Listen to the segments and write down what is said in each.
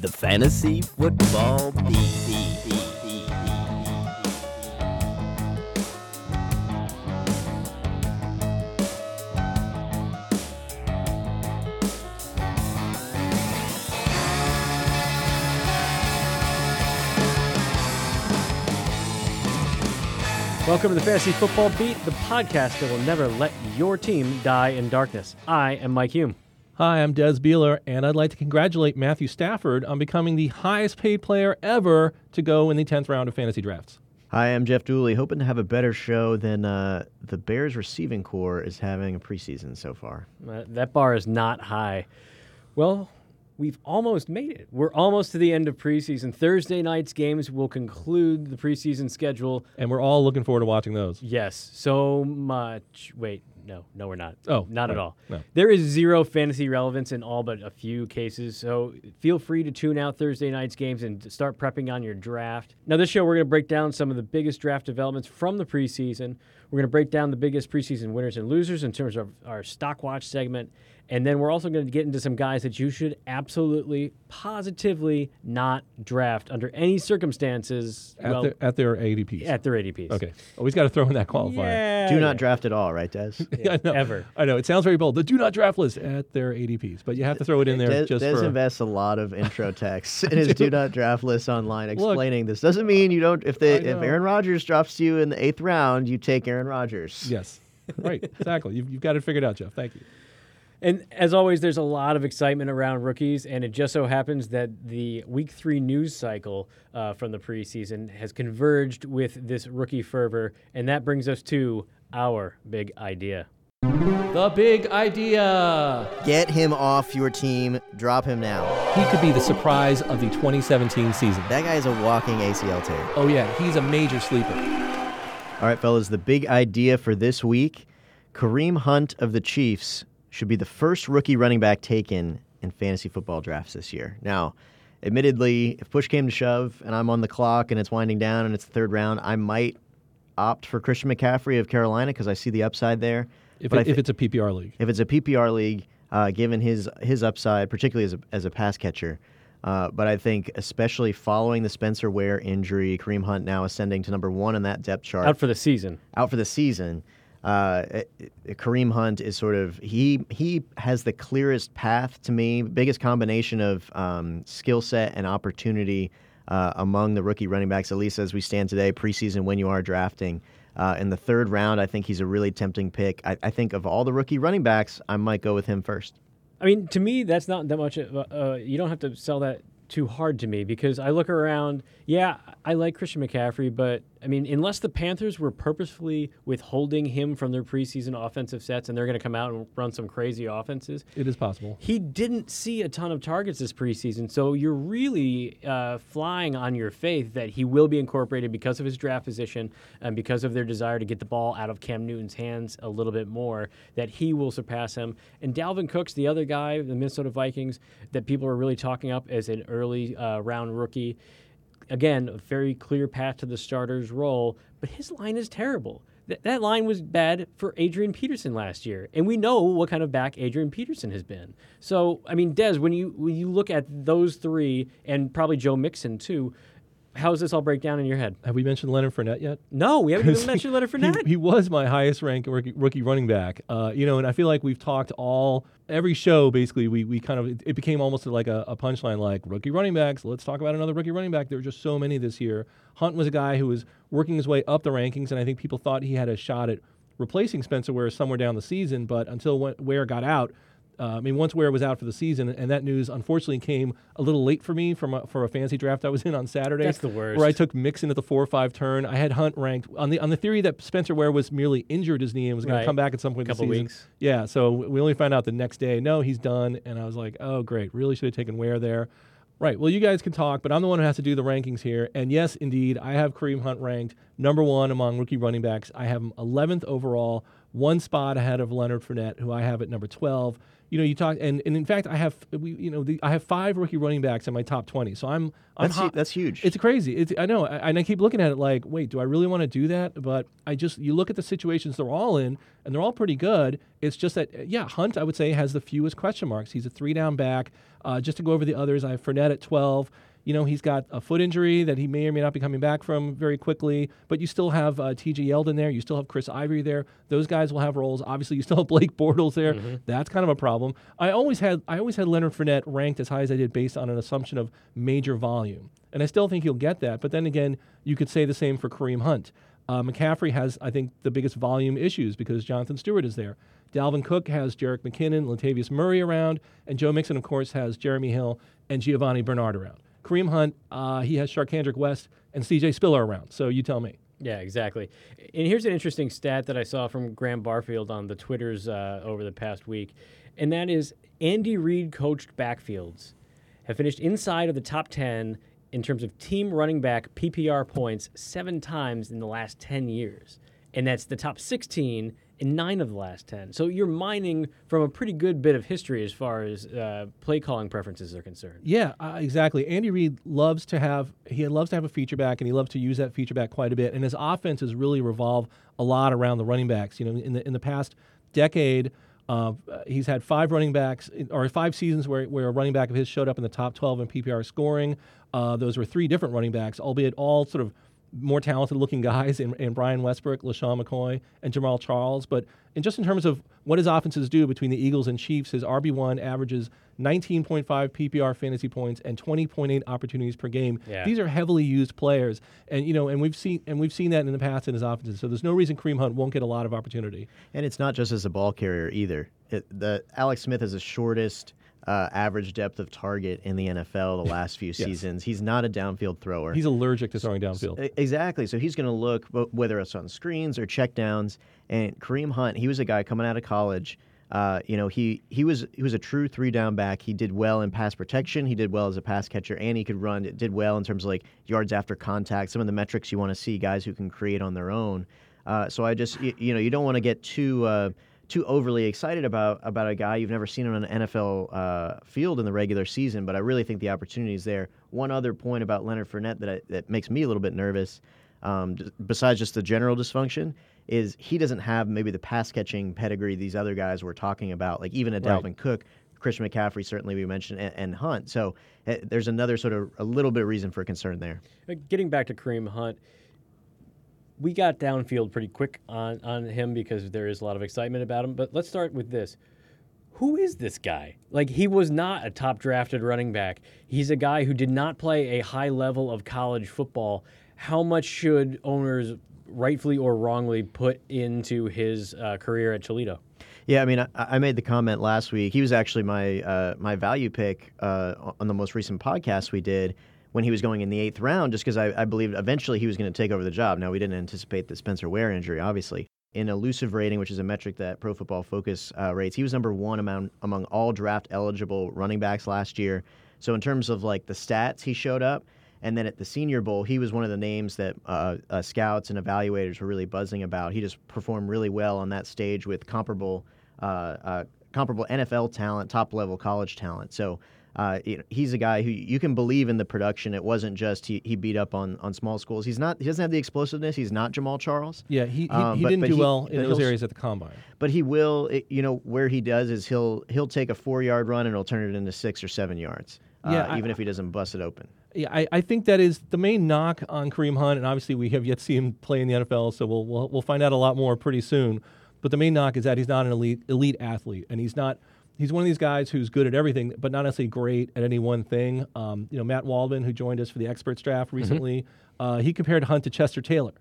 The Fantasy Football Beat. Welcome to the Fantasy Football Beat, the podcast that will never let your team die in darkness. I am Mike Hume. Hi, I'm Des Bieler, and I'd like to congratulate Matthew Stafford on becoming the highest paid player ever to go in the 10th round of fantasy drafts. Hi, I'm Jeff Dooley, hoping to have a better show than uh, the Bears receiving corps is having a preseason so far. Uh, that bar is not high. Well, we've almost made it. We're almost to the end of preseason. Thursday night's games will conclude the preseason schedule. And we're all looking forward to watching those. Yes, so much. Wait, no, no, we're not. Oh, not at all. No. There is zero fantasy relevance in all but a few cases. So feel free to tune out Thursday night's games and start prepping on your draft. Now, this show, we're going to break down some of the biggest draft developments from the preseason. We're going to break down the biggest preseason winners and losers in terms of our stock watch segment. And then we're also going to get into some guys that you should absolutely, positively not draft under any circumstances. At, well, their, at their ADPs. at their ADPs. okay. Always got to throw in that qualifier. Yeah. Do not draft at all, right, Des? I know. ever. I know. It sounds very bold. The do not draft list at their ADPs, but you have to throw it in there Des, just Des for. invests a lot of intro text in his do not draft list online explaining this. Doesn't mean you don't, if, they, if. Aaron Rodgers drops to you in the eighth round, you take Aaron Rodgers. yes. right. Exactly. You've, you've got it figured out, Jeff. Thank you. And as always, there's a lot of excitement around rookies, and it just so happens that the week three news cycle uh, from the preseason has converged with this rookie fervor, and that brings us to our big idea. The big idea. Get him off your team. Drop him now. He could be the surprise of the 2017 season. That guy is a walking ACL tear. Oh, yeah. He's a major sleeper. All right, fellas, the big idea for this week Kareem Hunt of the Chiefs should be the first rookie running back taken in fantasy football drafts this year. Now, admittedly, if push came to shove and I'm on the clock and it's winding down and it's the third round, I might opt for Christian McCaffrey of Carolina because I see the upside there. If, But I it, if it's a PPR league. if it's a PPR league, uh, given his his upside, particularly as a, as a pass catcher. Uh, but I think, especially following the Spencer Ware injury, Kareem Hunt now ascending to number one in that depth chart Out for the season. out for the season. Uh, it- it- Kareem Hunt is sort of he he has the clearest path to me, biggest combination of um, skill set and opportunity uh, among the rookie running backs, at least as we stand today, preseason when you are drafting. Uh, in the third round, I think he's a really tempting pick. I, I think of all the rookie running backs, I might go with him first. I mean, to me, that's not that much. Of, uh, you don't have to sell that too hard to me because I look around. Yeah, I like Christian McCaffrey, but I mean, unless the Panthers were purposefully withholding him from their preseason offensive sets and they're going to come out and run some crazy offenses, It is possible. he didn't see a ton of targets this preseason. So you're really uh, flying on your faith that he will be incorporated because of his draft position and because of their desire to get the ball out of Cam Newton's hands a little bit more, that he will surpass him. And Dalvin Cook's the other guy, the Minnesota Vikings, that people are really talking up as an early uh, round rookie. Again, a very clear path to the starter's role, but his line is terrible. Th- that line was bad for Adrian Peterson last year, and we know what kind of back Adrian Peterson has been. So, I mean, Des, when you when you look at those three, and probably Joe Mixon too, how does this all break down in your head? Have we mentioned Leonard Fournette yet? No, we haven't even mentioned Leonard He- Fournette. He, was my highest ranked rookie, rookie running back. Uh, you know, and I feel like we've talked all every show. Basically, we we kind of it, it became almost like a, a punchline, like rookie running backs. Let's talk about another rookie running back. There were just so many this year. Hunt was a guy who was working his way up the rankings, and I think people thought he had a shot at replacing Spencer Ware somewhere down the season. But until Ware got out. Uh, I mean, once Ware was out for the season, and that news unfortunately came a little late for me from a, for a fantasy draft I was in on Saturday. That's the worst. Where I took Mixon at the four or five turn. I had Hunt ranked on the on the theory that Spencer Ware was merely injured his knee and was going Right. to come back at some point Couple this season. weeks. Yeah, so we only found out the next day. No, he's done, and I was like, oh great, really should have taken Ware there. Right. Well, you guys can talk, but I'm the one who has to do the rankings here. And yes, indeed, I have Kareem Hunt ranked number one among rookie running backs. I have him 11th overall, one spot ahead of Leonard Fournette, who I have at number 12. You know, you talk, and, and in fact, I have we, you know, the, I have five rookie running backs in my top twenty. So I'm, I'm That's hu- that's huge. It's crazy. It's I know, I- and I keep looking at it like, wait, do I really want to do that? But I just you look at the situations they're all in, and they're all pretty good. It's just that yeah, Hunt I would say has the fewest question marks. He's a three down back. Uh, just to go over the others, I have Fournette at twelve. You know, he's got a foot injury that he may or may not be coming back from very quickly, but you still have uh, TJ Yeldon there. You still have Chris Ivory there. Those guys will have roles. Obviously, you still have Blake Bortles there. That's kind of a problem. I always had I always had Leonard Fournette ranked as high as I did based on an assumption of major volume, and I still think he'll get that. But then again, you could say the same for Kareem Hunt. Uh, McCaffrey has, I think, the biggest volume issues because Jonathan Stewart is there. Dalvin Cook has Jerick McKinnon, Latavius Murray around, and Joe Mixon, of course, has Jeremy Hill and Giovani Bernard around. Kareem Hunt, uh, he has Charcandrick West and CJ Spiller around. So you tell me. Yeah, exactly. And here's an interesting stat that I saw from Graham Barfield on the Twitters uh, over the past week, and that is Andy Reid coached backfields have finished inside of the top 10 in terms of team running back PPR points seven times in the last 10 years. And that's the top 16 in nine of the last 10. So you're mining from a pretty good bit of history as far as uh, play calling preferences are concerned. Yeah, uh, exactly. Andy Reid loves to have he loves to have a feature back, and he loves to use that feature back quite a bit. And his offense has really revolved a lot around the running backs. You know, in the in the past decade, uh, he's had five running backs or five seasons where where a running back of his showed up in the top 12 in PPR scoring. Uh, those were three different running backs, albeit all sort of more talented looking guys in, in Brian Westbrook, LeSean McCoy, and Jamaal Charles. But in just in terms of what his offenses do between the Eagles and Chiefs, his RB1 averages 19.5 PPR fantasy points and 20.8 opportunities per game. Yeah. These are heavily used players, and you know, and we've seen and we've seen that in the past in his offenses. So there's no reason Kareem Hunt won't get a lot of opportunity. And it's not just as a ball carrier either. It, the Alex Smith is the shortest uh, average depth of target in the NFL the last few seasons. He's not a downfield thrower. He's allergic to throwing downfield. Exactly. So he's going to look whether it's on screens or checkdowns. And Kareem Hunt, he was a guy coming out of college. Uh, you know, he he was he was a true three down back. He did well in pass protection. He did well as a pass catcher, and he could run. It did well in terms of like yards after contact. Some of the metrics you want to see guys who can create on their own. Uh, so I just you, you know you don't want to get too. Too overly excited about about a guy you've never seen on an NFL uh, field in the regular season, but I really think the opportunity is there. One other point about Leonard Fournette that I, that makes me a little bit nervous, um, d- besides just the general dysfunction, is he doesn't have maybe the pass catching pedigree these other guys we're talking about, like even a Right. Dalvin Cook. Christian McCaffrey certainly we mentioned and, and Hunt. So uh, there's another sort of a little bit of reason for concern there. Uh, Getting back to Kareem Hunt, we got downfield pretty quick on, on him because there is a lot of excitement about him. But let's start with this. Who is this guy? Like, he was not a top drafted running back. He's a guy who did not play a high level of college football. How much should owners rightfully or wrongly put into his uh, career at Toledo? Yeah, I mean, I, I made the comment last week. He was actually my uh, my value pick uh, on the most recent podcast we did when he was going in the eighth round, just because I, I believed eventually he was going to take over the job. Now we didn't anticipate the Spencer Ware injury, obviously. In elusive rating, which is a metric that Pro Football Focus uh, rates, he was number one among among all draft eligible running backs last year. So in terms of like the stats, he showed up. And then at the Senior Bowl, he was one of the names that uh, uh, scouts and evaluators were really buzzing about. He just performed really well on that stage with comparable, uh, uh, comparable NFL talent, top level college talent. So uh, he's a guy who you can believe in the production. It wasn't just he, he beat up on, on small schools. He's not. He doesn't have the explosiveness. He's not Jamaal Charles. Yeah, he, he, Um, he but- didn't but do he- well in those areas at the combine. But he will. It, you know where he does is he'll he'll take a four yard run and he'll turn it into six or seven yards. Uh, Yeah, I- even if he doesn't bust it open. Yeah, I, I think that is the main knock on Kareem Hunt, and obviously we have yet to see him play in the NFL, so we'll, we'll we'll find out a lot more pretty soon. But the main knock is that he's not an elite elite athlete, and he's not. He's one of these guys who's good at everything, but not necessarily great at any one thing. Um, you know, Matt Waldman, who joined us for the experts draft recently, uh, he compared Hunt to Chester Taylor,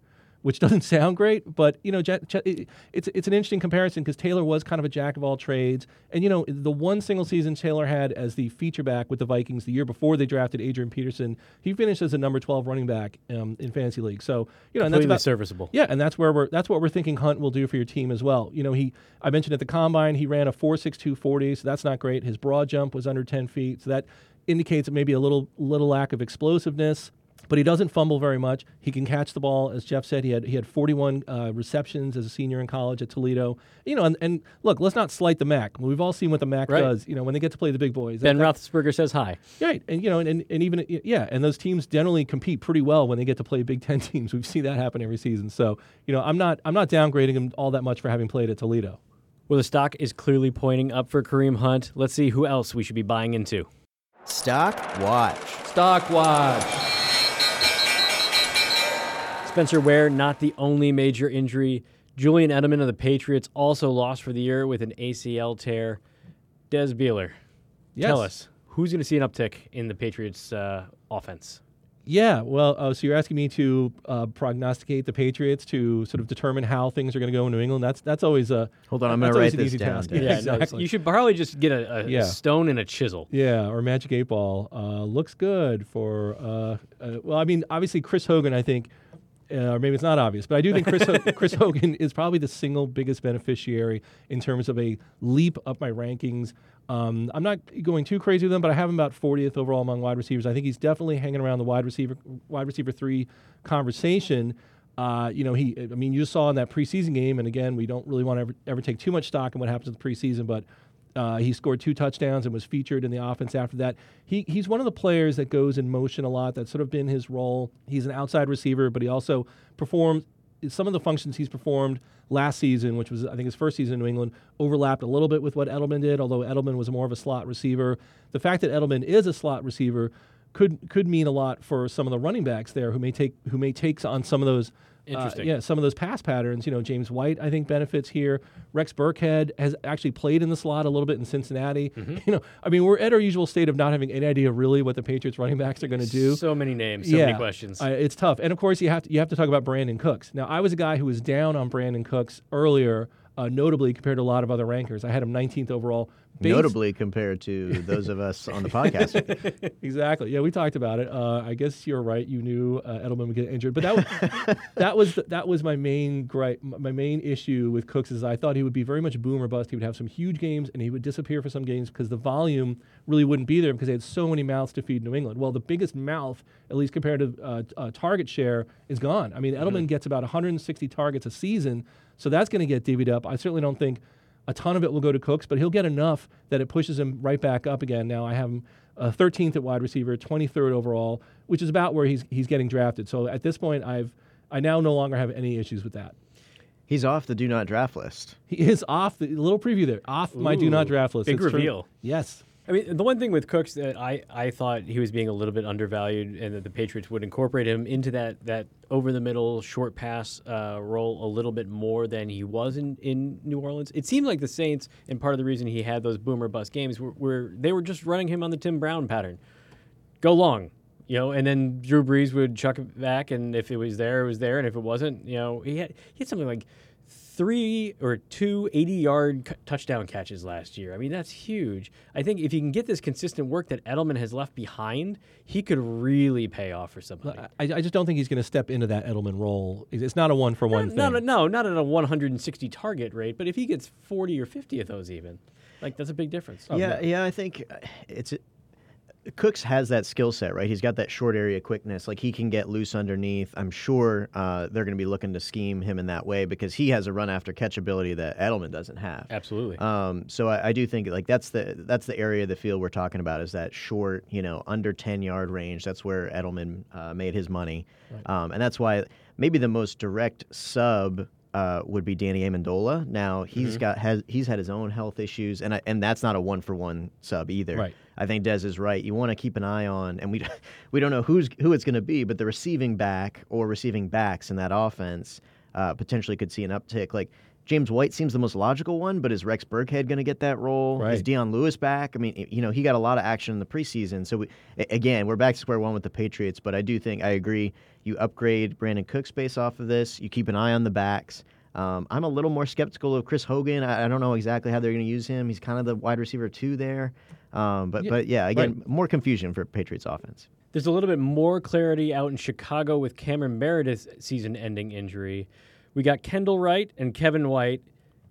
which doesn't sound great, but you know, it's it's an interesting comparison because Taylor was kind of a jack of all trades, and you know, the one single season Taylor had as the feature back with the Vikings the year before they drafted Adrian Peterson, he finished as a number twelve running back um, in fantasy league. So you know, and that's about serviceable. yeah, and that's where we're that's what we're thinking Hunt will do for your team as well. You know, he I mentioned at the combine he ran a four six two forty, so that's not great. His broad jump was under ten feet, so that indicates maybe a little little lack of explosiveness. But he doesn't fumble very much. He can catch the ball, as Jeff said. He had he had 41 uh, receptions as a senior in college at Toledo. You know, and, and look, let's not slight the MAC. We've all seen what the MAC Right. does. You know, when they get to play the big boys. Ben That- Roethlisberger says hi. Right, and you know, and, and even yeah, and those teams generally compete pretty well when they get to play Big Ten teams. We've seen that happen every season. So you know, I'm not I'm not downgrading him all that much for having played at Toledo. Well, the stock is clearly pointing up for Kareem Hunt. Let's see who else we should be buying into. Stock watch. Stock watch. Spencer Ware, not the only major injury. Julian Edelman of the Patriots also lost for the year with an ACL tear. Des Bieler, Yes. tell us who's going to see an uptick in the Patriots' uh, offense. Yeah, well, uh, so you're asking me to uh, prognosticate the Patriots to sort of determine how things are going to go in New England. That's that's always a Hold on, I'm that's gonna write an this easy down, task. Dan. Yeah, no, exactly. you should probably just get a, a Yeah. stone and a chisel. Yeah, or Magic Eight Ball uh, looks good for. Uh, uh, well, I mean, obviously Chris Hogan. I think, uh, or maybe it's not obvious, but I do think Chris Ho- Chris Hogan is probably the single biggest beneficiary in terms of a leap up my rankings. Um, I'm not going too crazy with him, but I have him about 40th overall among wide receivers. I think he's definitely hanging around the wide receiver wide receiver three conversation. Uh, you know, he. I mean, you saw in that preseason game, and again, we don't really want to ever, ever take too much stock in what happens in the preseason, but uh, he scored two touchdowns and was featured in the offense after that. He, he's one of the players that goes in motion a lot. That's sort of been his role. He's an outside receiver, but he also performs some of the functions he's performed last season, which was I think his first season in New England, overlapped a little bit with what Edelman did. Although Edelman was more of a slot receiver, the fact that Edelman is a slot receiver could could mean a lot for some of the running backs there who may take who may take on some of those. uh, yeah, some of those pass patterns. You know, James White, I think, benefits here. Rex Burkhead has actually played in the slot a little bit in Cincinnati. Mm-hmm. You know, I mean, we're at our usual state of not having any idea really what the Patriots running backs are going to do. So many names, so many questions. I- it's tough, and of course you have to you have to talk about Brandin Cooks. Now, I was a guy who was down on Brandin Cooks earlier, uh, notably compared to a lot of other rankers. I had him 19th overall. Based- Notably compared to those of us on the podcast. exactly. Yeah, we talked about it. Uh, I guess you're right. You knew uh, Edelman would get injured, but that was, that was the, that was my main gripe. My main issue with Cooks is I thought he would be very much boom or bust. He would have some huge games and he would disappear for some games because the volume really wouldn't be there because they had so many mouths to feed New England. Well, the biggest mouth, at least compared to uh, uh, target share, is gone. I mean, Edelman gets about 160 targets a season, so that's going to get divvied up. I certainly don't think a ton of it will go to Cooks, but he'll get enough that it pushes him right back up again. Now I have him uh, 13th at wide receiver, 23rd overall, which is about where he's he's getting drafted. So at this point, I've I now no longer have any issues with that. He's off the do not draft list. He is off the little preview there, off my do not draft list. big It's true. reveal. Yes. I mean, the one thing with Cooks that I, I thought he was being a little bit undervalued, and that the Patriots would incorporate him into that that over the middle short pass uh, role a little bit more than he was in, in New Orleans. It seemed like the Saints, and part of the reason he had those boomer bust games, were, were they were just running him on the Tim Brown pattern, go long, you know, and then Drew Brees would chuck it back, and if it was there, it was there, and if it wasn't, you know, he had he had something like three or two 80 yard c- touchdown catches last year. I mean, that's huge. I think if you can get this consistent work that Edelman has left behind, he could really pay off for somebody. I, I just don't think he's going to step into that Edelman role. It's it's not a one for one thing. no, no, no, not at a 160 target rate, but if he gets 40 or 50 of those, even, like that's a big difference. yeah, yeah, I think uh, it's Cooks has that skill set, right? He's got that short area quickness. Like he can get loose underneath. I'm sure uh, they're going to be looking to scheme him in that way because he has a run after catch ability that Edelman doesn't have. Absolutely. Um, so I, I do think like that's the that's the area of the field we're talking about is that short, you know, under ten yard range. That's where Edelman uh, made his money, um, and that's why maybe the most direct sub uh, would be Danny Amendola. Now he's got has he's had his own health issues, and I, and that's not a one for one sub either. Right. I think Des is right. You want to keep an eye on, and we we don't know who's who it's going to be, but the receiving back or receiving backs in that offense uh, potentially could see an uptick. Like James White seems the most logical one, but is Rex Burkhead going to get that role? Is Right. Dion Lewis back? I mean, you know, he got a lot of action in the preseason. So we, again, we're back to square one with the Patriots. But I do think I agree. You upgrade Brandin Cooks based off of this. You keep an eye on the backs. Um, I'm a little more skeptical of Chris Hogan. I, I don't know exactly how they're going to use him. He's kind of the wide receiver two there. Um, but Yeah, but yeah, again, right. more confusion for Patriots offense. There's a little bit more clarity out in Chicago with Cameron Meredith's season ending injury. We got Kendall Wright and Kevin White.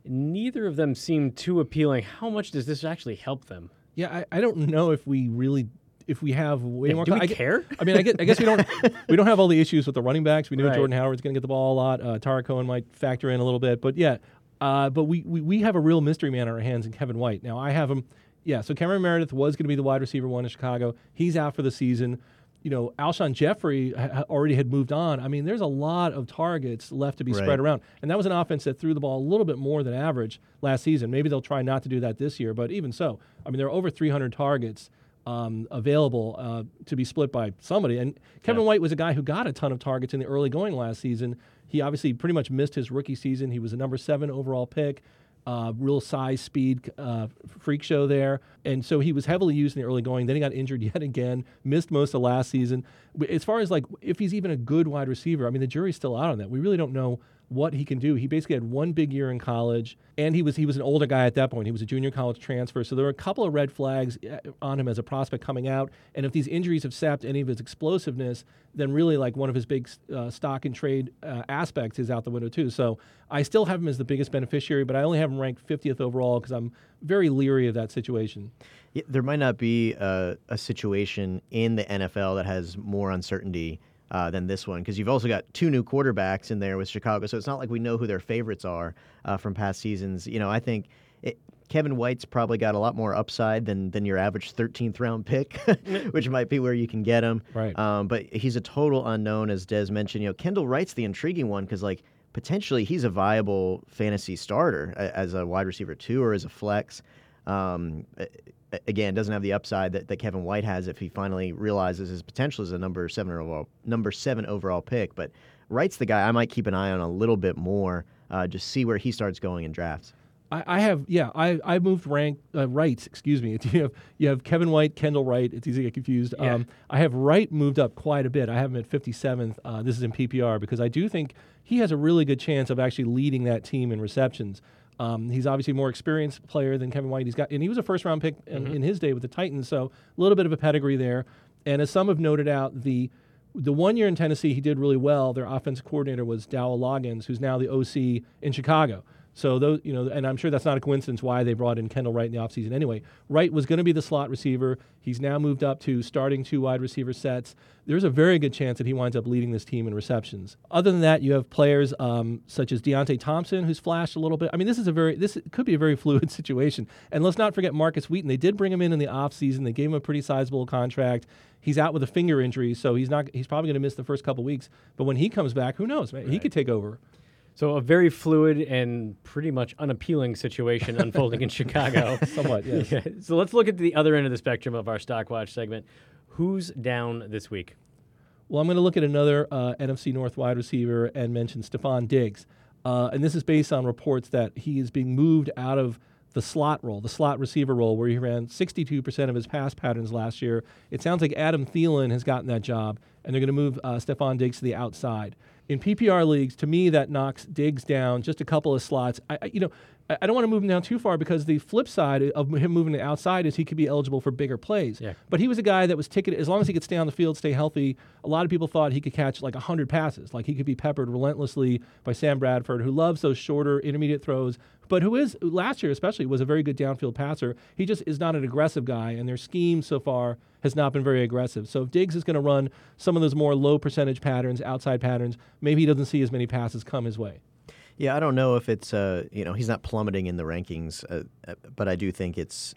Neither of them seem too appealing. How much does this actually help them? Yeah, I, I don't know if we really if we have way Yeah, more, do we I, care? I mean, I guess, I guess we don't we don't have all the issues with the running backs. We know Right. Jordan Howard's going to get the ball a lot. Uh, Tarik Cohen might factor in a little bit, but yeah. Uh, but we, we we have a real mystery man on our hands in Kevin White. Now I have him. Yeah, so Cameron Meredith was going to be the wide receiver one in Chicago. He's out for the season. You know, Alshon Jeffery ha- already had moved on. I mean, there's a lot of targets left to be Right. spread around, and that was an offense that threw the ball a little bit more than average last season. Maybe they'll try not to do that this year, but even so, I mean, there are over 300 targets um, available uh, to be split by somebody. And Kevin Yeah. White was a guy who got a ton of targets in the early going last season. He obviously pretty much missed his rookie season. He was a number seven overall pick, uh, real size, speed uh, freak show there. And so he was heavily used in the early going. Then he got injured yet again, missed most of last season. As far as like if he's even a good wide receiver, I mean, the jury's still out on that. We really don't know what he can do. He basically had one big year in college, and he was he was an older guy at that point. He was a junior college transfer, so there were a couple of red flags uh, on him as a prospect coming out. And if these injuries have sapped any of his explosiveness, then really like one of his big uh, stock and trade uh, aspects is out the window too. So I still have him as the biggest beneficiary, but I only have him ranked 50th overall because I'm very leery of that situation. There might not be a, a situation in the NFL that has more uncertainty uh, than this one because you've also got two new quarterbacks in there with Chicago, so it's not like we know who their favorites are uh, from past seasons. You know, I think it, Kevin White's probably got a lot more upside than than your average 13th round pick, which might be where you can get him. Right. Um, but he's a total unknown, as Des mentioned. You know, Kendall Wright's the intriguing one because like potentially he's a viable fantasy starter as a wide receiver too, or as a flex. Um, a- again, doesn't have the upside that, that Kevin White has if he finally realizes his potential as a number seven overall number seven overall pick. But Wright's the guy I might keep an eye on a little bit more, uh, just see where he starts going in drafts. I, I have yeah I I moved rank uh, rights excuse me you have you have Kevin White Kendall Wright it's easy to get confused Yeah. um, I have Wright moved up quite a bit I have him at 57th uh, this is in PPR because I do think he has a really good chance of actually leading that team in receptions um, he's obviously a more experienced player than Kevin White. He's got and he was a first round pick in, in his day with the Titans so a little bit of a pedigree there. And as some have noted out the the one year in Tennessee he did really well. Their offensive coordinator was Dowell Loggains who's now the OC in Chicago so those, you know, and I'm sure that's not a coincidence why they brought in Kendall Wright in the offseason anyway. Wright was going to be the slot receiver. He's now moved up to starting two wide receiver sets. There's a very good chance that he winds up leading this team in receptions. Other than that, you have players um, such as Deonte Thompson, who's flashed a little bit. I mean, this is a very this could be a very fluid situation. And let's not forget Markus Wheaton. They did bring him in in the offseason. They gave him a pretty sizable contract. He's out with a finger injury, so he's not. He's probably going to miss the first couple weeks. But when he comes back, who knows? Man, he could take over. So a very fluid and pretty much unappealing situation unfolding in Chicago. Somewhat, yes. Yeah. So let's look at the other end of the spectrum of our stock watch segment. Who's down this week? Well, I'm going to look at another uh, NFC North wide receiver and mention Stefon Diggs. Uh, and this is based on reports that he is being moved out of the slot role, the slot receiver role, where he ran 62% of his pass patterns last year. It sounds like Adam Thielen has gotten that job, and they're going to move uh, Stefon Diggs to the outside. In PPR leagues, to me, that knocks Diggs down just a couple of slots. I, I you know, I don't want to move him down too far because the flip side of him moving to outside is he could be eligible for bigger plays. Yeah. But he was a guy that was ticketed as long as he could stay on the field, stay healthy. A lot of people thought he could catch like 100 passes, like he could be peppered relentlessly by Sam Bradford, who loves those shorter, intermediate throws, but who is last year especially was a very good downfield passer. He just is not an aggressive guy, and their scheme so far has not been very aggressive. So if Diggs is going to run some of those more low percentage patterns, outside patterns, maybe he doesn't see as many passes come his way. Yeah, I don't know if it's uh, you know he's not plummeting in the rankings, uh, uh, but I do think it's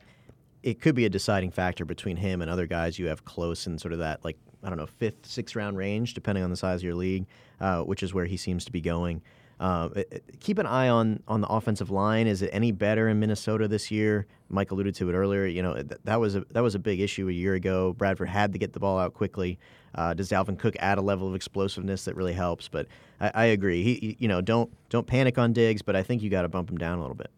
it could be a deciding factor between him and other guys you have close in sort of that like I don't know fifth, sixth round range, depending on the size of your league, uh, which is where he seems to be going. Uh, it- it- keep an eye on on the offensive line. Is it any better in Minnesota this year? Mike alluded to it earlier. You know th- that was a that was a big issue a year ago. Bradford had to get the ball out quickly. Uh, does Dalvin Cook add a level of explosiveness that really helps? But I, I agree. He- you know, don't don't panic on Diggs, but I think you got to bump him down a little bit.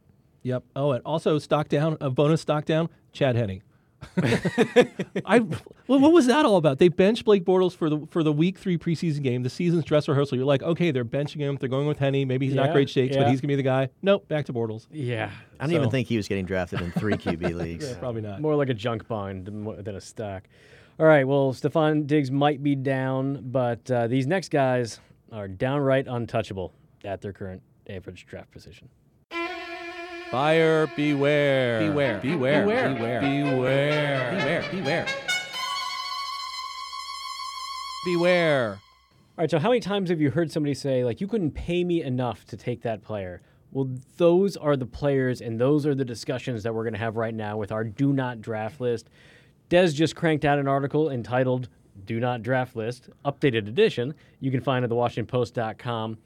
Yep. Oh, and also stock down, a bonus stock down, Chad Henne. I well, what was that all about? They benched Blake Bortles for the for the week three preseason game, the season's dress rehearsal. You're like, okay, they're benching him. They're going with Henne. Maybe he's not great shakes, but he's gonna be the guy. Nope, back to Bortles. Yeah. I don't even think he was getting drafted in three QB leagues. Yeah, probably not. More like a junk bond than a stock. All right. Well, Stefon Diggs might be down, but uh, these next guys are downright untouchable at their current average draft position. Buyer beware. Beware. Beware. Beware. Beware. Beware. Beware. Beware. beware. All right, so how many times have you heard somebody say, like, you couldn't pay me enough to take that player? Well, those are the players and those are the discussions that we're going to have right now with our do not draft list. Des just cranked out an article entitled Do Not Draft List, updated edition. You can find it at thewashingtonpost.com.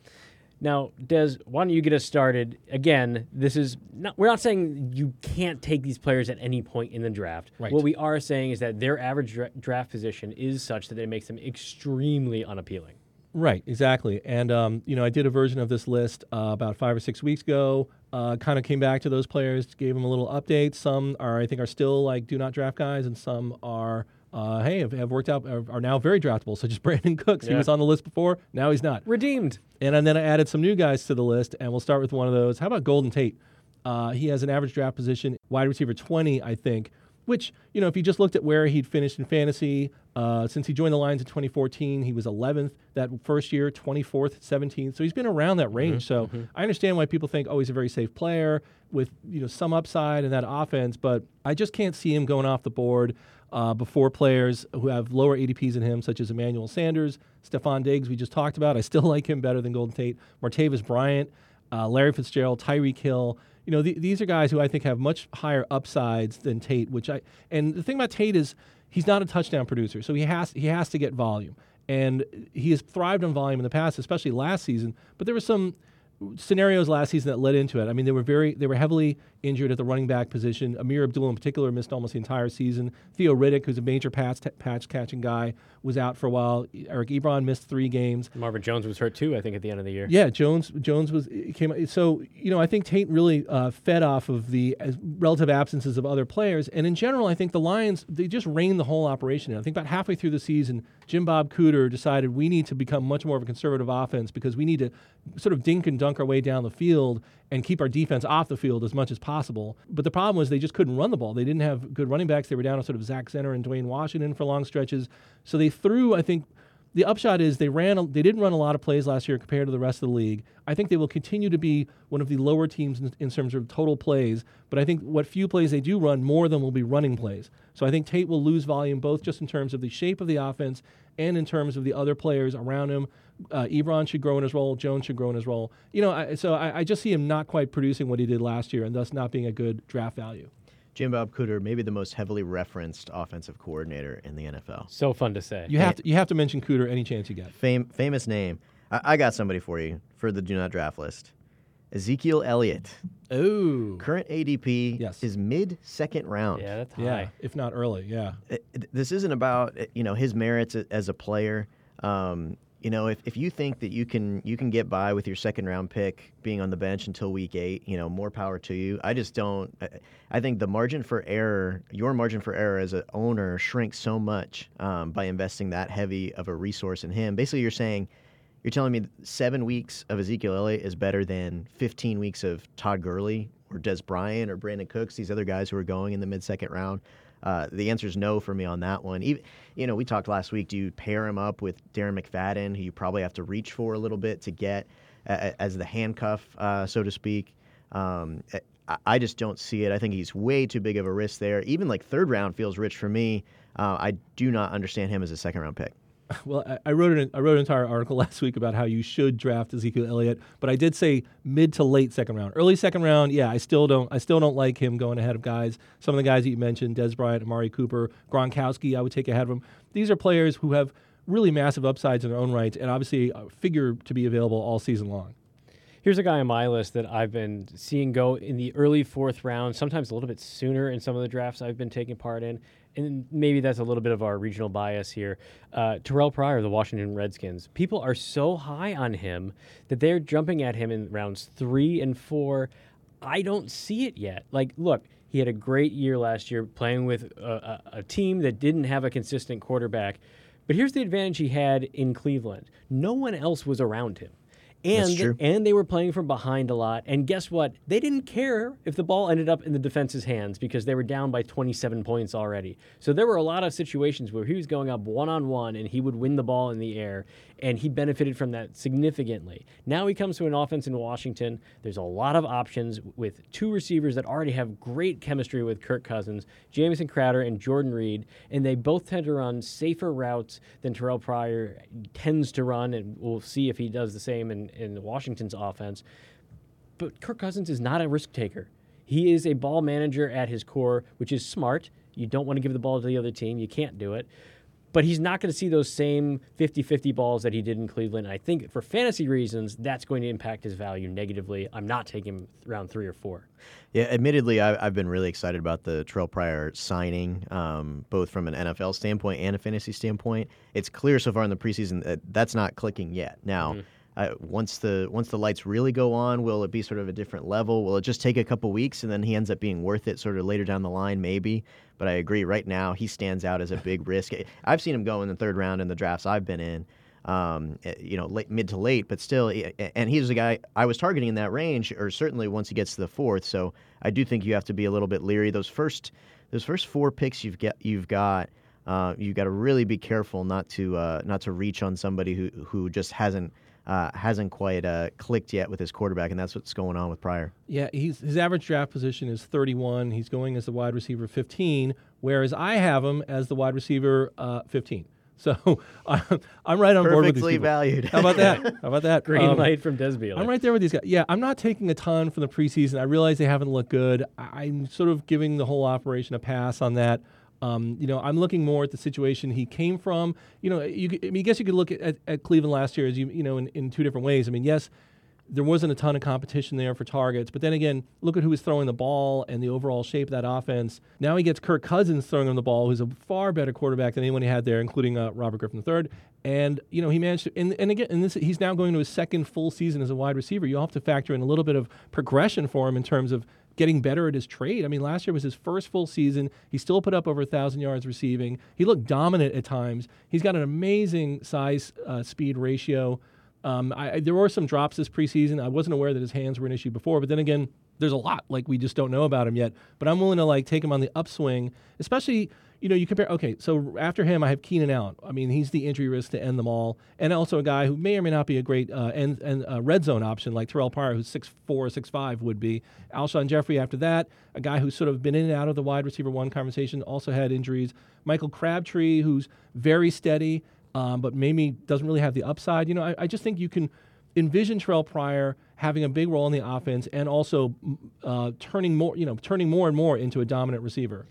Now, Des, why don't you get us started? Again, this is not, we're not saying you can't take these players at any point in the draft. Right. What we are saying is that their average dra- draft position is such that it makes them extremely unappealing. Right, exactly. And um, you know, I did a version of this list uh, about five or six weeks ago. Uh, kind of came back to those players, gave them a little update. Some are, I think, are still like do not draft guys, and some are, uh, hey, have, have worked out, are, are now very draftable, such as Brandin Cooks. He was on the list before, now he's not. Redeemed. And, and then I added some new guys to the list, and we'll start with one of those. How about Golden Tate? Uh, he has an average draft position, wide receiver 20, I think, which, you know, if you just looked at where he'd finished in fantasy, uh, since he joined the Lions in 2014, he was 11th that first year, 24th, 17th. So he's been around that range. so I understand why people think, oh, he's a very safe player with, you know, some upside in that offense, but I just can't see him going off the board uh, before players who have lower ADPs than him, such as Emmanuel Sanders, Stefon Diggs, we just talked about. I still like him better than Golden Tate. Martavis Bryant, uh, Larry Fitzgerald, Tyreek Hill. You know, th- these are guys who I think have much higher upsides than Tate. Which I and the thing about Tate is he's not a touchdown producer, so he has he has to get volume, and he has thrived on volume in the past, especially last season. But there was some scenarios last season that led into it. I mean, they were very they were heavily injured at the running back position. Ameer Abdullah in particular missed almost the entire season. Theo Riddick, who's a major patch patch catching guy, was out for a while. Eric Ebron missed three games. Marvin Jones was hurt too, I think, at the end of the year. Yeah, Jones Jones was came so you know I think Tate really uh, fed off of the relative absences of other players, and in general I think the Lions they just reined the whole operation. in. I think about halfway through the season, Jim Bob Cooter decided we need to become much more of a conservative offense because we need to sort of dink and dunk our way down the field and keep our defense off the field as much as possible. But the problem was they just couldn't run the ball. They didn't have good running backs. They were down to sort of Zach Zenner and Dwayne Washington for long stretches. So they threw I think the upshot is they ran they didn't run a lot of plays last year compared to the rest of the league. I think they will continue to be one of the lower teams in, in terms of total plays, but I think what few plays they do run, more of them will be running plays. So I think Tate will lose volume both just in terms of the shape of the offense and in terms of the other players around him. Uh, Ebron should grow in his role. Jones should grow in his role. You know, I, so I, I just see him not quite producing what he did last year, and thus not being a good draft value. Jim Bob Cooter, maybe the most heavily referenced offensive coordinator in the NFL. So fun to say. You have to you have to mention Cooter any chance you get. Fame, famous name. I, I got somebody for you for the do not draft list. Ezekiel Elliott. Oh, Current ADP Yes. is mid second round. Yeah, that's high. yeah, if not early, yeah. it- it- this isn't about uh, you know his merits as a player. Um, you know, if, if you think that you can you can get by with your second round pick being on the bench until week eight, you know, more power to you. I just don't. I, think the margin for error, your margin for error as an owner, shrinks so much um, by investing that heavy of a resource in him. Basically, you're saying. You're telling me seven weeks of Ezekiel Elliott is better than 15 weeks of Todd Gurley or Dez Bryant or Brandin Cooks, these other guys who are going in the mid second round. Uh, the answer is no for me on that one. Even, you know, we talked last week. Do you pair him up with Darren McFadden, who you probably have to reach for a little bit to get uh, as the handcuff, uh, so to speak? Um, I, I just don't see it. I think he's way too big of a risk there. Even like third round feels rich for me. Uh, I do not understand him as a second round pick. Well, I, wrote an I wrote an entire article last week about how you should draft Ezekiel Elliott, but I did say mid to late second round. Early second round, yeah, I still don't I still don't like him going ahead of guys. Some of the guys that you mentioned, Dez Bryant, Amari Cooper, Gronkowski, I would take ahead of him. These are players who have really massive upsides in their own right, and obviously figure to be available all season long. Here's a guy on my list that I've been seeing go in the early fourth round, sometimes a little bit sooner in some of the drafts I've been taking part in. And maybe that's a little bit of our regional bias here. Uh, Terrelle Pryor, the Washington Redskins. People are so high on him that they're jumping at him in rounds three and four. I don't see it yet. Like, look, he had a great year last year playing with a, a, a team that didn't have a consistent quarterback. But here's the advantage he had in Cleveland no one else was around him. And, and they were playing from behind a lot. And guess what? They didn't care if the ball ended up in the defense's hands because they were down by 27 points already. So there were a lot of situations where he was going up one on one and he would win the ball in the air. And he benefited from that significantly. Now he comes to an offense in Washington. There's a lot of options with two receivers that already have great chemistry with Kirk Cousins, Jamison Crowder, and Jordan Reed. And they both tend to run safer routes than Terrelle Pryor tends to run. And we'll see if he does the same in, in Washington's offense. But Kirk Cousins is not a risk taker. He is a ball manager at his core, which is smart. You don't want to give the ball to the other team. You can't do it. But he's not going to see those same 50 50 balls that he did in Cleveland. I think for fantasy reasons, that's going to impact his value negatively. I'm not taking him round three or four. Yeah, admittedly, I, I've been really excited about the Terrelle Pryor signing, um, both from an NFL standpoint and a fantasy standpoint. It's clear so far in the preseason that that's not clicking yet. Now, once the once the lights really go on, will it be sort of a different level? Will it just take a couple weeks and then he ends up being worth it sort of later down the line, maybe? But I agree. Right now, he stands out as a big risk. I've seen him go in the third round in the drafts I've been in um, eh, you know, late, mid to late, but still, eh, eh, and he's a guy I was targeting in that range, or certainly once he gets to the fourth. So I do think you have to be a little bit leery. Those first, those first four picks you've get, you've got, uh, you got to really be careful not to, uh, not to reach on somebody who, who just hasn't. Uh, hasn't quite uh, clicked yet with his quarterback, and that's what's going on with Pryor. Yeah, he's his average draft position is 31. He's going as the wide receiver 15, whereas I have him as the wide receiver uh, 15. So I'm, I'm right on board with these Perfectly people. valued. How about that? How about that? Green Um, light from Desby. I'm right there with these guys. Yeah, I'm not taking a ton from the preseason. I realize they haven't looked good. I'm sort of giving the whole operation a pass on that. Um, you know, I'm looking more at the situation he came from. You know, you, I mean, I guess you could look at, at, at Cleveland last year as you you know in, in two different ways. I mean, yes, there wasn't a ton of competition there for targets, but then again, look at who was throwing the ball and the overall shape of that offense. Now he gets Kirk Cousins throwing him the ball, who's a far better quarterback than anyone he had there, including uh, Robert Griffin III. And you know, he managed to, and, and again, and this he's now going to his second full season as a wide receiver. You have to factor in a little bit of progression for him in terms of getting better at his trade. I mean, last year was his first full season. He still put up over a thousand yards receiving. He looked dominant at times. He's got an amazing size uh, speed ratio. Um, I, I- there were some drops this preseason. I wasn't aware that his hands were an issue before, but then again, there's a lot like we just don't know about him yet. But I'm willing to like take him on the upswing, especially you know you compare. Okay, so after him, I have Keenan Allen. I mean, he's the injury risk to end them all, and also a guy who may or may not be a great uh, end and uh, red zone option like Terrelle Pryor, who's six four, six five would be. Alshon Jeffery after that, a guy who's sort of been in and out of the wide receiver one conversation, also had injuries. Michael Crabtree, who's very steady um, but maybe doesn't really have the upside. You know, I, I just think you can envision Terrelle Pryor having a big role in the offense and also uh, turning more, you know, turning more and more into a dominant receiver.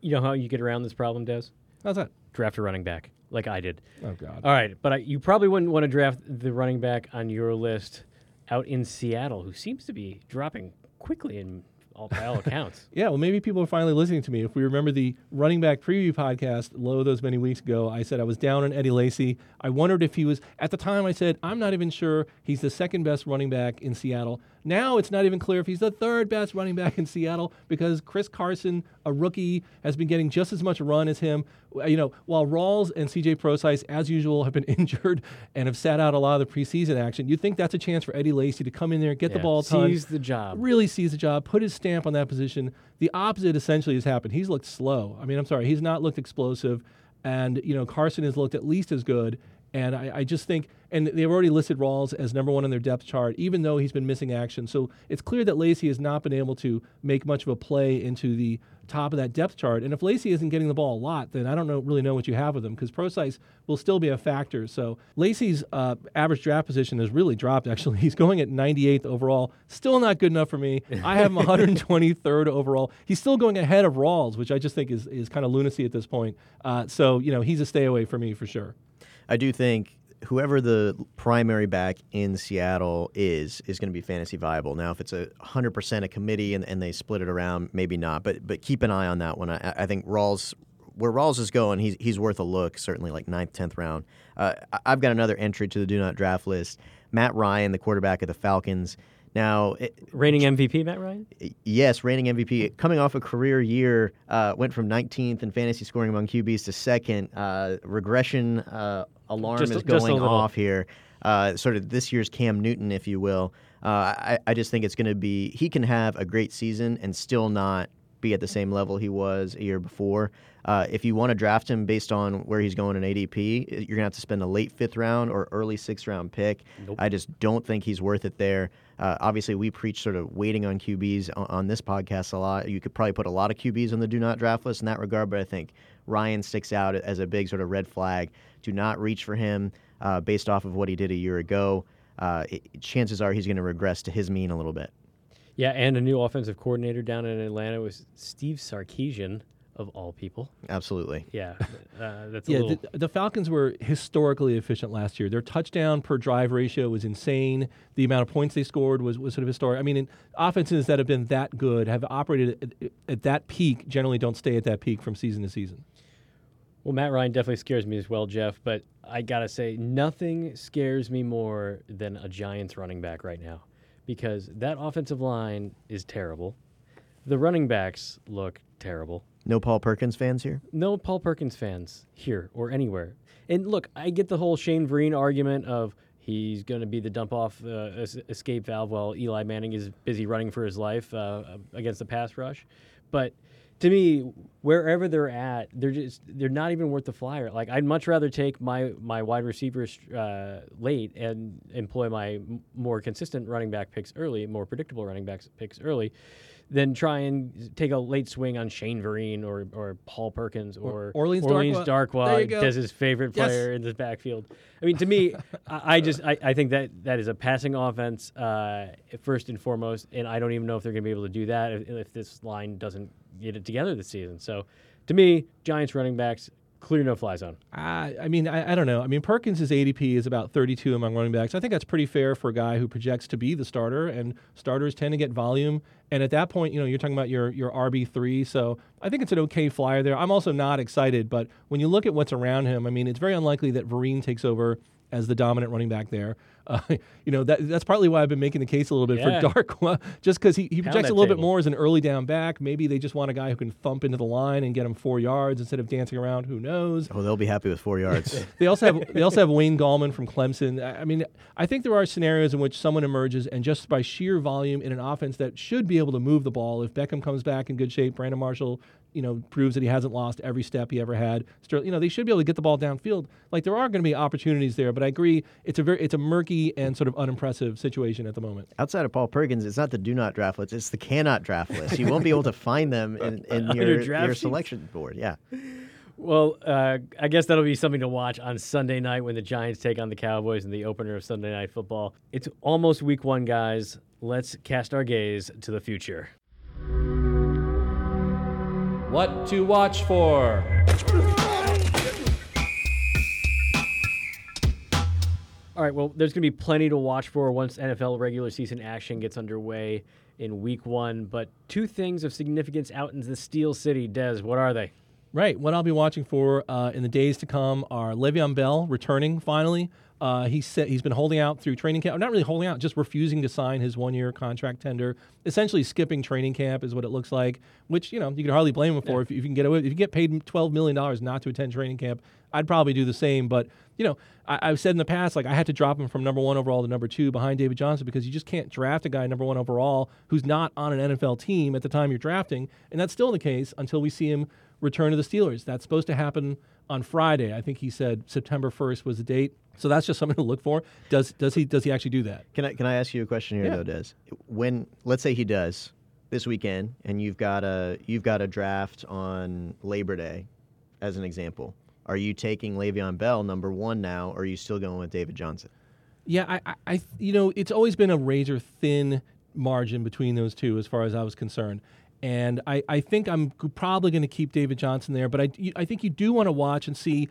You know how you get around this problem, Des? How's that? Draft a running back, like I did. Oh God. All right, but I, you probably wouldn't want to draft the running back on your list out in Seattle, who seems to be dropping quickly in all, by all accounts. Yeah, well, maybe people are finally listening to me. If we remember the running back preview podcast, low those many weeks ago, I said I was down on Eddie Lacy. I wondered if he was, at the time, I said, I'm not even sure he's the second best running back in Seattle. Now it's not even clear if he's the third best running back in Seattle because Chris Carson, a rookie, has been getting just as much run as him. Uh, you know, while Rawls and CJ Prosise, as usual, have been injured and have sat out a lot of the preseason action, you'd think that's a chance for Eddie Lacy to come in there, get the ball ton seize the job. really seize the job, put his stamp on that position. The opposite essentially has happened. He's looked slow. I mean, I'm sorry, he's not looked explosive. And, you know, Carson has looked at least as good. And I, I just think, and they've already listed Rawls as number one on their depth chart, even though he's been missing action. So it's clear that Lacy has not been able to make much of a play into the top of that depth chart. And if Lacy isn't getting the ball a lot, then I don't know, really know what you have with him because Prosise will still be a factor. So Lacy's uh, average draft position has really dropped, actually. He's going at 98th overall. Still not good enough for me. I have him 123rd overall. He's still going ahead of Rawls, which I just think is, is kind of lunacy at this point. Uh, so, you know, he's a stay away for me for sure. I do think whoever the primary back in Seattle is is going to be fantasy viable. Now, if it's a hundred percent a committee and, and they split it around, maybe not. But but keep an eye on that one. I, I think Rawls. Where Rawls is going, he's, he's worth a look, certainly like ninth, 10th round. Uh, I've got another entry to the do not draft list. Matt Ryan, the quarterback of the Falcons. Now, it, Reigning MVP, Matt Ryan? Yes, reigning MVP, coming off a career year, uh, went from 19th in fantasy scoring among QBs to second. Uh, regression uh, alarm Just is going off here. uh, sort of this year's Cam Newton, if you will. Uh, I, I just think it's going to be he can have a great season and still not be at the same level he was a year before. Uh, if you want to draft him based on where he's going in ADP, you're going to have to spend a late fifth round or early sixth round pick. Nope. I just don't think he's worth it there. Uh, obviously, we preach sort of waiting on QBs on, on, this podcast a lot. You could probably put a lot of QBs on the do not draft list in that regard, but I think Ryan sticks out as a big sort of red flag. Do not reach for him uh, based off of what he did a year ago. Uh, it, chances are he's going to regress to his mean a little bit. Yeah, and a new offensive coordinator down in Atlanta was Steve Sarkisian of all people. Absolutely. Yeah, uh, that's yeah. Little... The, the, Falcons were historically efficient last year. Their touchdown per drive ratio was insane. The amount of points they scored was, was sort of historic. I mean, offenses that have been that good have operated at, at, that peak. Generally, don't stay at that peak from season to season. Well, Matt Ryan definitely scares me as well, Jeff. But I gotta say, nothing scares me more than a Giants running back right now, because that offensive line is terrible. The running backs look terrible. No Paul Perkins fans here? No Paul Perkins fans here or anywhere. And look, I get the whole Shane Vereen argument of he's going to be the dump off uh, escape valve while Eli Manning is busy running for his life uh, against the pass rush. But to me, wherever they're at, they're just they're not even worth the flyer. Like I'd much rather take my my wide receivers uh, late and employ my m- more consistent running back picks early, more predictable running back picks early, than try and take a late swing on Shane Vereen or, or Paul Perkins or, or Orleans, Orleans Darkwa, Darkwa his favorite player yes. in the backfield. I mean, to me, I, I, just I, I think that that is a passing offense uh, first and foremost, and I don't even know if they're going to be able to do that if, if this line doesn't get it together this season. So, to me, Giants running backs clear no fly zone. Uh, I mean, I, I, don't know. I mean, Perkins' ADP is about 32 among running backs. I think that's pretty fair for a guy who projects to be the starter, and starters tend to get volume. And at that point, you know, you're talking about your your RB three. So I think it's an okay flyer there. I'm also not excited, but when you look at what's around him, I mean, it's very unlikely that Vereen takes over as the dominant running back there. Uh, you know that that's partly why I've been making the case a little bit yeah. for Darkwa, just because he, he projects a little table. bit more as an early down back. Maybe they just want a guy who can thump into the line and get him four yards instead of dancing around. Who knows? Oh, they'll be happy with four yards. they also have they also have Wayne Gallman from Clemson. I mean, I think there are scenarios in which someone emerges and just by sheer volume in an offense that should be able to move the ball. If Beckham comes back in good shape, Brandon Marshall you know proves that he hasn't lost every step he ever had. you know they should be able to get the ball downfield. Like there are going to be opportunities there, but I agree it's a very it's a murky and sort of unimpressive situation at the moment. Outside of Paul Perkins, it's not the do not draft list; it's the cannot draft list. You won't be able to find them in, in your, your selection board. Yeah. Well, uh, I guess that'll be something to watch on Sunday night when the Giants take on the Cowboys in the opener of Sunday Night Football. It's almost week one, guys. Let's cast our gaze to the future. What to watch for. All right, well, there's going to be plenty to watch for once NFL regular season action gets underway in week one. But two things of significance out in the Steel City. Des, what are they? Right. What I'll be watching for uh, in the days to come are Le'Veon Bell returning finally. Uh, he said he's been holding out through training camp. Not really holding out, just refusing to sign his one-year contract tender. Essentially, skipping training camp is what it looks like. Which you know you can hardly blame him for yeah. if, if, you can get away. If you get paid twelve million dollars not to attend training camp, I'd probably do the same. But you know, I, have said in the past, like I had to drop him from number one overall to number two behind David Johnson because you just can't draft a guy number one overall who's not on an NFL team at the time you're drafting, and that's still the case until we see him return to the Steelers. That's supposed to happen on Friday. I think he said September 1st was the date. So that's just something to look for. Does does he does he actually do that? Can I can I ask you a question here yeah. though, Des? When let's say he does this weekend, and you've got a you've got a draft on Labor Day, as an example. Are you taking Le'Veon Bell number one now, or are you still going with David Johnson? Yeah, I, I, you know, it's always been a razor thin margin between those two, as far as I was concerned. And I, I think I'm probably going to keep David Johnson there, but I, I think you do want to watch and see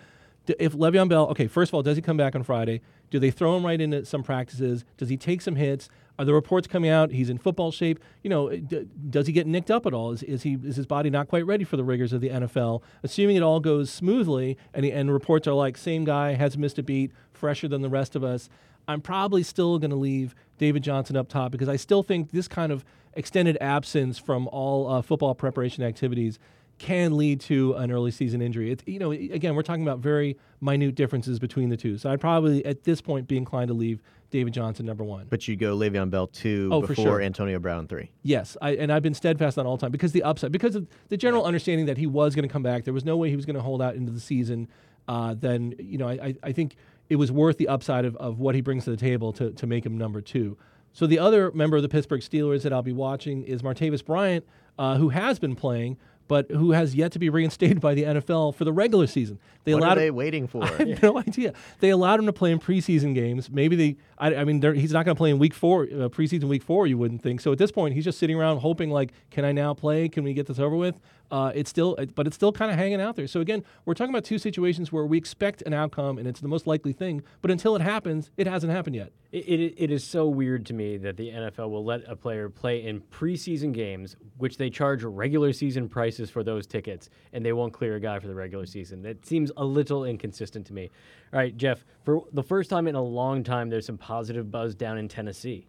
if Le'Veon Bell, okay, first of all, does he come back on Friday? Do they throw him right into some practices? Does he take some hits? Are the reports coming out he's in football shape? You know, d- does he get nicked up at all? Is, is he is his body not quite ready for the rigors of the NFL? Assuming it all goes smoothly, and he, and reports are like same guy hasn't missed a beat, fresher than the rest of us. I'm probably still going to leave David Johnson up top because I still think this kind of extended absence from all uh, football preparation activities can lead to an early season injury. It's you know again we're talking about very minute differences between the two. So I'd probably at this point be inclined to leave David Johnson number one. But you go Le'Veon Bell two Oh, for before sure. Antonio Brown three. Yes, I, and I've been steadfast on all time because the upside, because of the general understanding that he was going to come back. There was no way he was going to hold out into the season. Uh, then you know, I, I- I think it was worth the upside of, of what he brings to the table to, to make him number two. So the other member of the Pittsburgh Steelers that I'll be watching is Martavis Bryant, uh, who has been playing, but who has yet to be reinstated by the NFL for the regular season. They What allowed are him- they waiting for? I have no idea. They allowed him to play in preseason games. Maybe they, I, I mean, he's not going to play in week four, uh, preseason week four, you wouldn't think. So at this point, he's just sitting around hoping, like, can I now play? Can we get this over with? Uh, it's still, but it's still kind of hanging out there. So again, we're talking about two situations where we expect an outcome and it's the most likely thing, but until it happens, it hasn't happened yet. It, it, it is so weird to me that the NFL will let a player play in preseason games, which they charge regular season prices for those tickets, and they won't clear a guy for the regular season. That seems a little inconsistent to me. All right, Jeff, for the first time in a long time, there's some positive buzz down in Tennessee.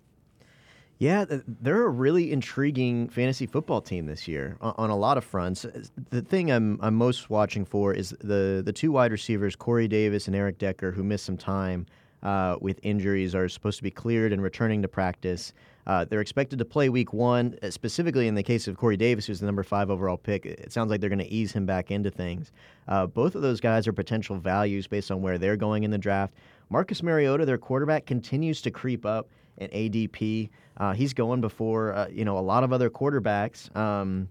Yeah, they're a really intriguing fantasy football team this year on, a lot of fronts. The thing I'm I'm most watching for is the the two wide receivers, Corey Davis and Eric Decker, who missed some time uh, with injuries, are supposed to be cleared and returning to practice. Uh, they're expected to play week one, uh, specifically in the case of Corey Davis, who's the number five overall pick. It sounds like they're going to ease him back into things. Uh, both of those guys are potential values based on where they're going in the draft. Marcus Mariota, their quarterback, continues to creep up in ADP. Uh, he's going before uh, you know a lot of other quarterbacks um,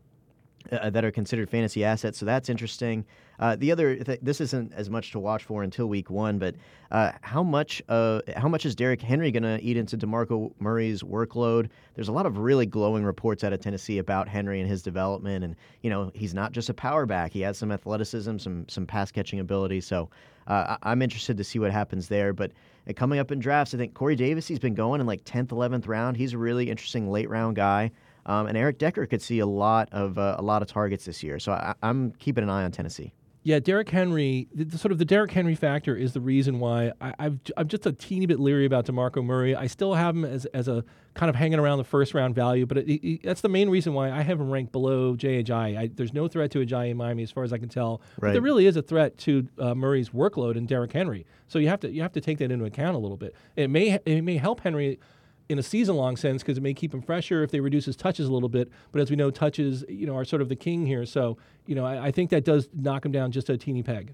uh, that are considered fantasy assets. So that's interesting. Uh, the other, th- this isn't as much to watch for until week one, but uh, how much, uh, how much is Derrick Henry going to eat into Demarco Murray's workload? There's a lot of really glowing reports out of Tennessee about Henry and his development, and you know he's not just a power back; he has some athleticism, some some pass catching ability. So uh, I- I'm interested to see what happens there. But uh, coming up in drafts, I think Corey Davis, he's been going in like 10th, 11th round. He's a really interesting late round guy. Um, and Eric Decker could see a lot of uh, a lot of targets this year. So I, I'm keeping an eye on Tennessee. Yeah, Derrick Henry, the, the sort of the Derrick Henry factor is the reason why I, I've, I'm just a teeny bit leery about DeMarco Murray. I still have him as, as a kind of hanging around the first round value, but it, it, that's the main reason why I have him ranked below Jay Ajayi. I, there's no threat to Ajayi in Miami as far as I can tell. But Right. there really is a threat to uh, Murray's workload and Derrick Henry. So you have to you have to take that into account a little bit. It may it may help Henry in a season long sense because it may keep him fresher if they reduce his touches a little bit. But as we know, touches you know are sort of the king here. So you know I, I think that does knock him down just a teeny peg.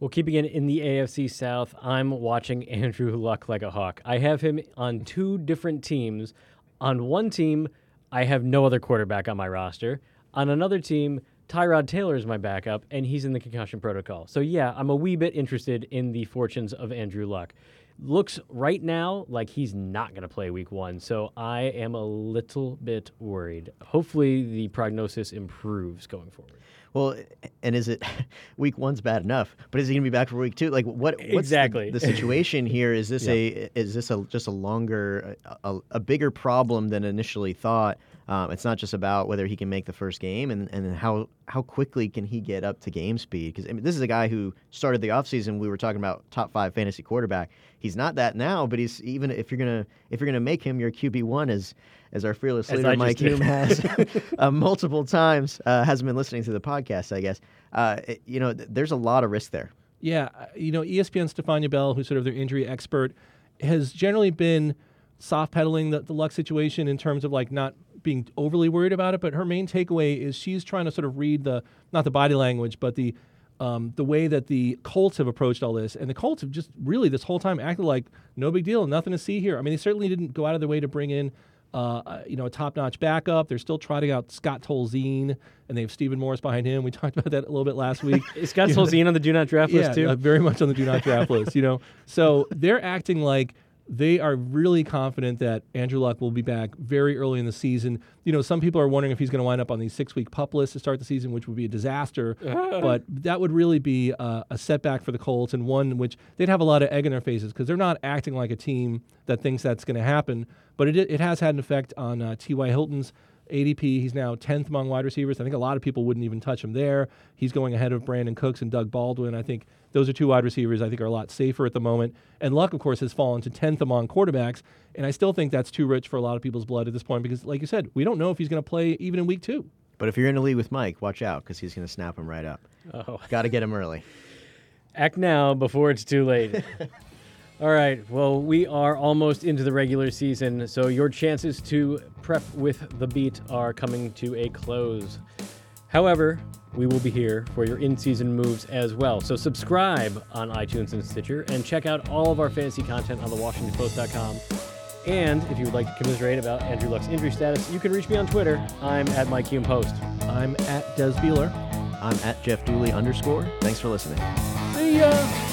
Well, keeping it in the AFC South, I'm watching Andrew Luck like a hawk. I have him on two different teams. On one team, I have no other quarterback on my roster. On another team, Tyrod Taylor is my backup, and he's in the concussion protocol. So, yeah, I'm a wee bit interested in the fortunes of Andrew Luck. Looks right now like he's not going to play week one, so I am a little bit worried. Hopefully, the prognosis improves going forward. Well, and is it week one's bad enough? But is he going to be back for week two? Like what? What's the- Exactly. The, situation here is this a is this a just a longer a, a bigger problem than initially thought? Um, it's not just about whether he can make the first game and, and how how quickly can he get up to game speed. Because I mean, this is a guy who started the offseason we were talking about top five fantasy quarterback. He's not that now but he's even if you're gonna if you're gonna make him your QB one as as our fearless As leader Mike. Hume has uh, multiple times uh, hasn't been listening to the podcast I guess. Uh, it- you know th- there's a lot of risk there. Yeah, uh, you know, ESPN Stephania Bell, who's sort of their injury expert, has generally been soft pedaling the, the luck situation in terms of like not being overly worried about it. But her main takeaway is she's trying to sort of read the not the body language, but the um, the way that the Colts have approached all this, and the Colts have just really this whole time acted like no big deal, nothing to see here. I mean, they certainly didn't go out of their way to bring in. Uh, uh, you know, a top-notch backup. They're still trotting out Scott Tolzien, and they have Stephen Morris behind him. We talked about that a little bit last week. Is Scott Tolzien on the do not draft yeah, list too? uh, very much on the do not draft list. You know, so they're acting like they are really confident that Andrew Luck will be back very early in the season. You know, some people are wondering if he's going to wind up on the six-week pup list to start the season, which would be a disaster. but that would really be uh, a setback for the Colts and one which they'd have a lot of egg in their faces because they're not acting like a team that thinks that's going to happen. But it, it has had an effect on uh, T.Y. Hilton's ADP. He's now 10th among wide receivers. I think a lot of people wouldn't even touch him there. He's going ahead of Brandin Cooks and Doug Baldwin. I think those are two wide receivers I think are a lot safer at the moment. And Luck, of course, has fallen to 10th among quarterbacks. And I still think that's too rich for a lot of people's blood at this point because, like you said, we don't know if he's going to play even in week two. But if you're in a league with Mike, watch out because he's going to snap him right up. Oh, Got to get him early. act now before it's too late. All right. Well, we are almost into the regular season, so your chances to prep with the beat are coming to a close. However, we will be here for your in season moves as well. So subscribe on iTunes and Stitcher and check out all of our fantasy content on thewashingtonpost.com. And if you would like to commiserate about Andrew Luck's injury status, you can reach me on Twitter. I'm at Mike Hume Post. I'm at Des Bieler. I'm at Jeff Dooley underscore. Thanks for listening. See ya!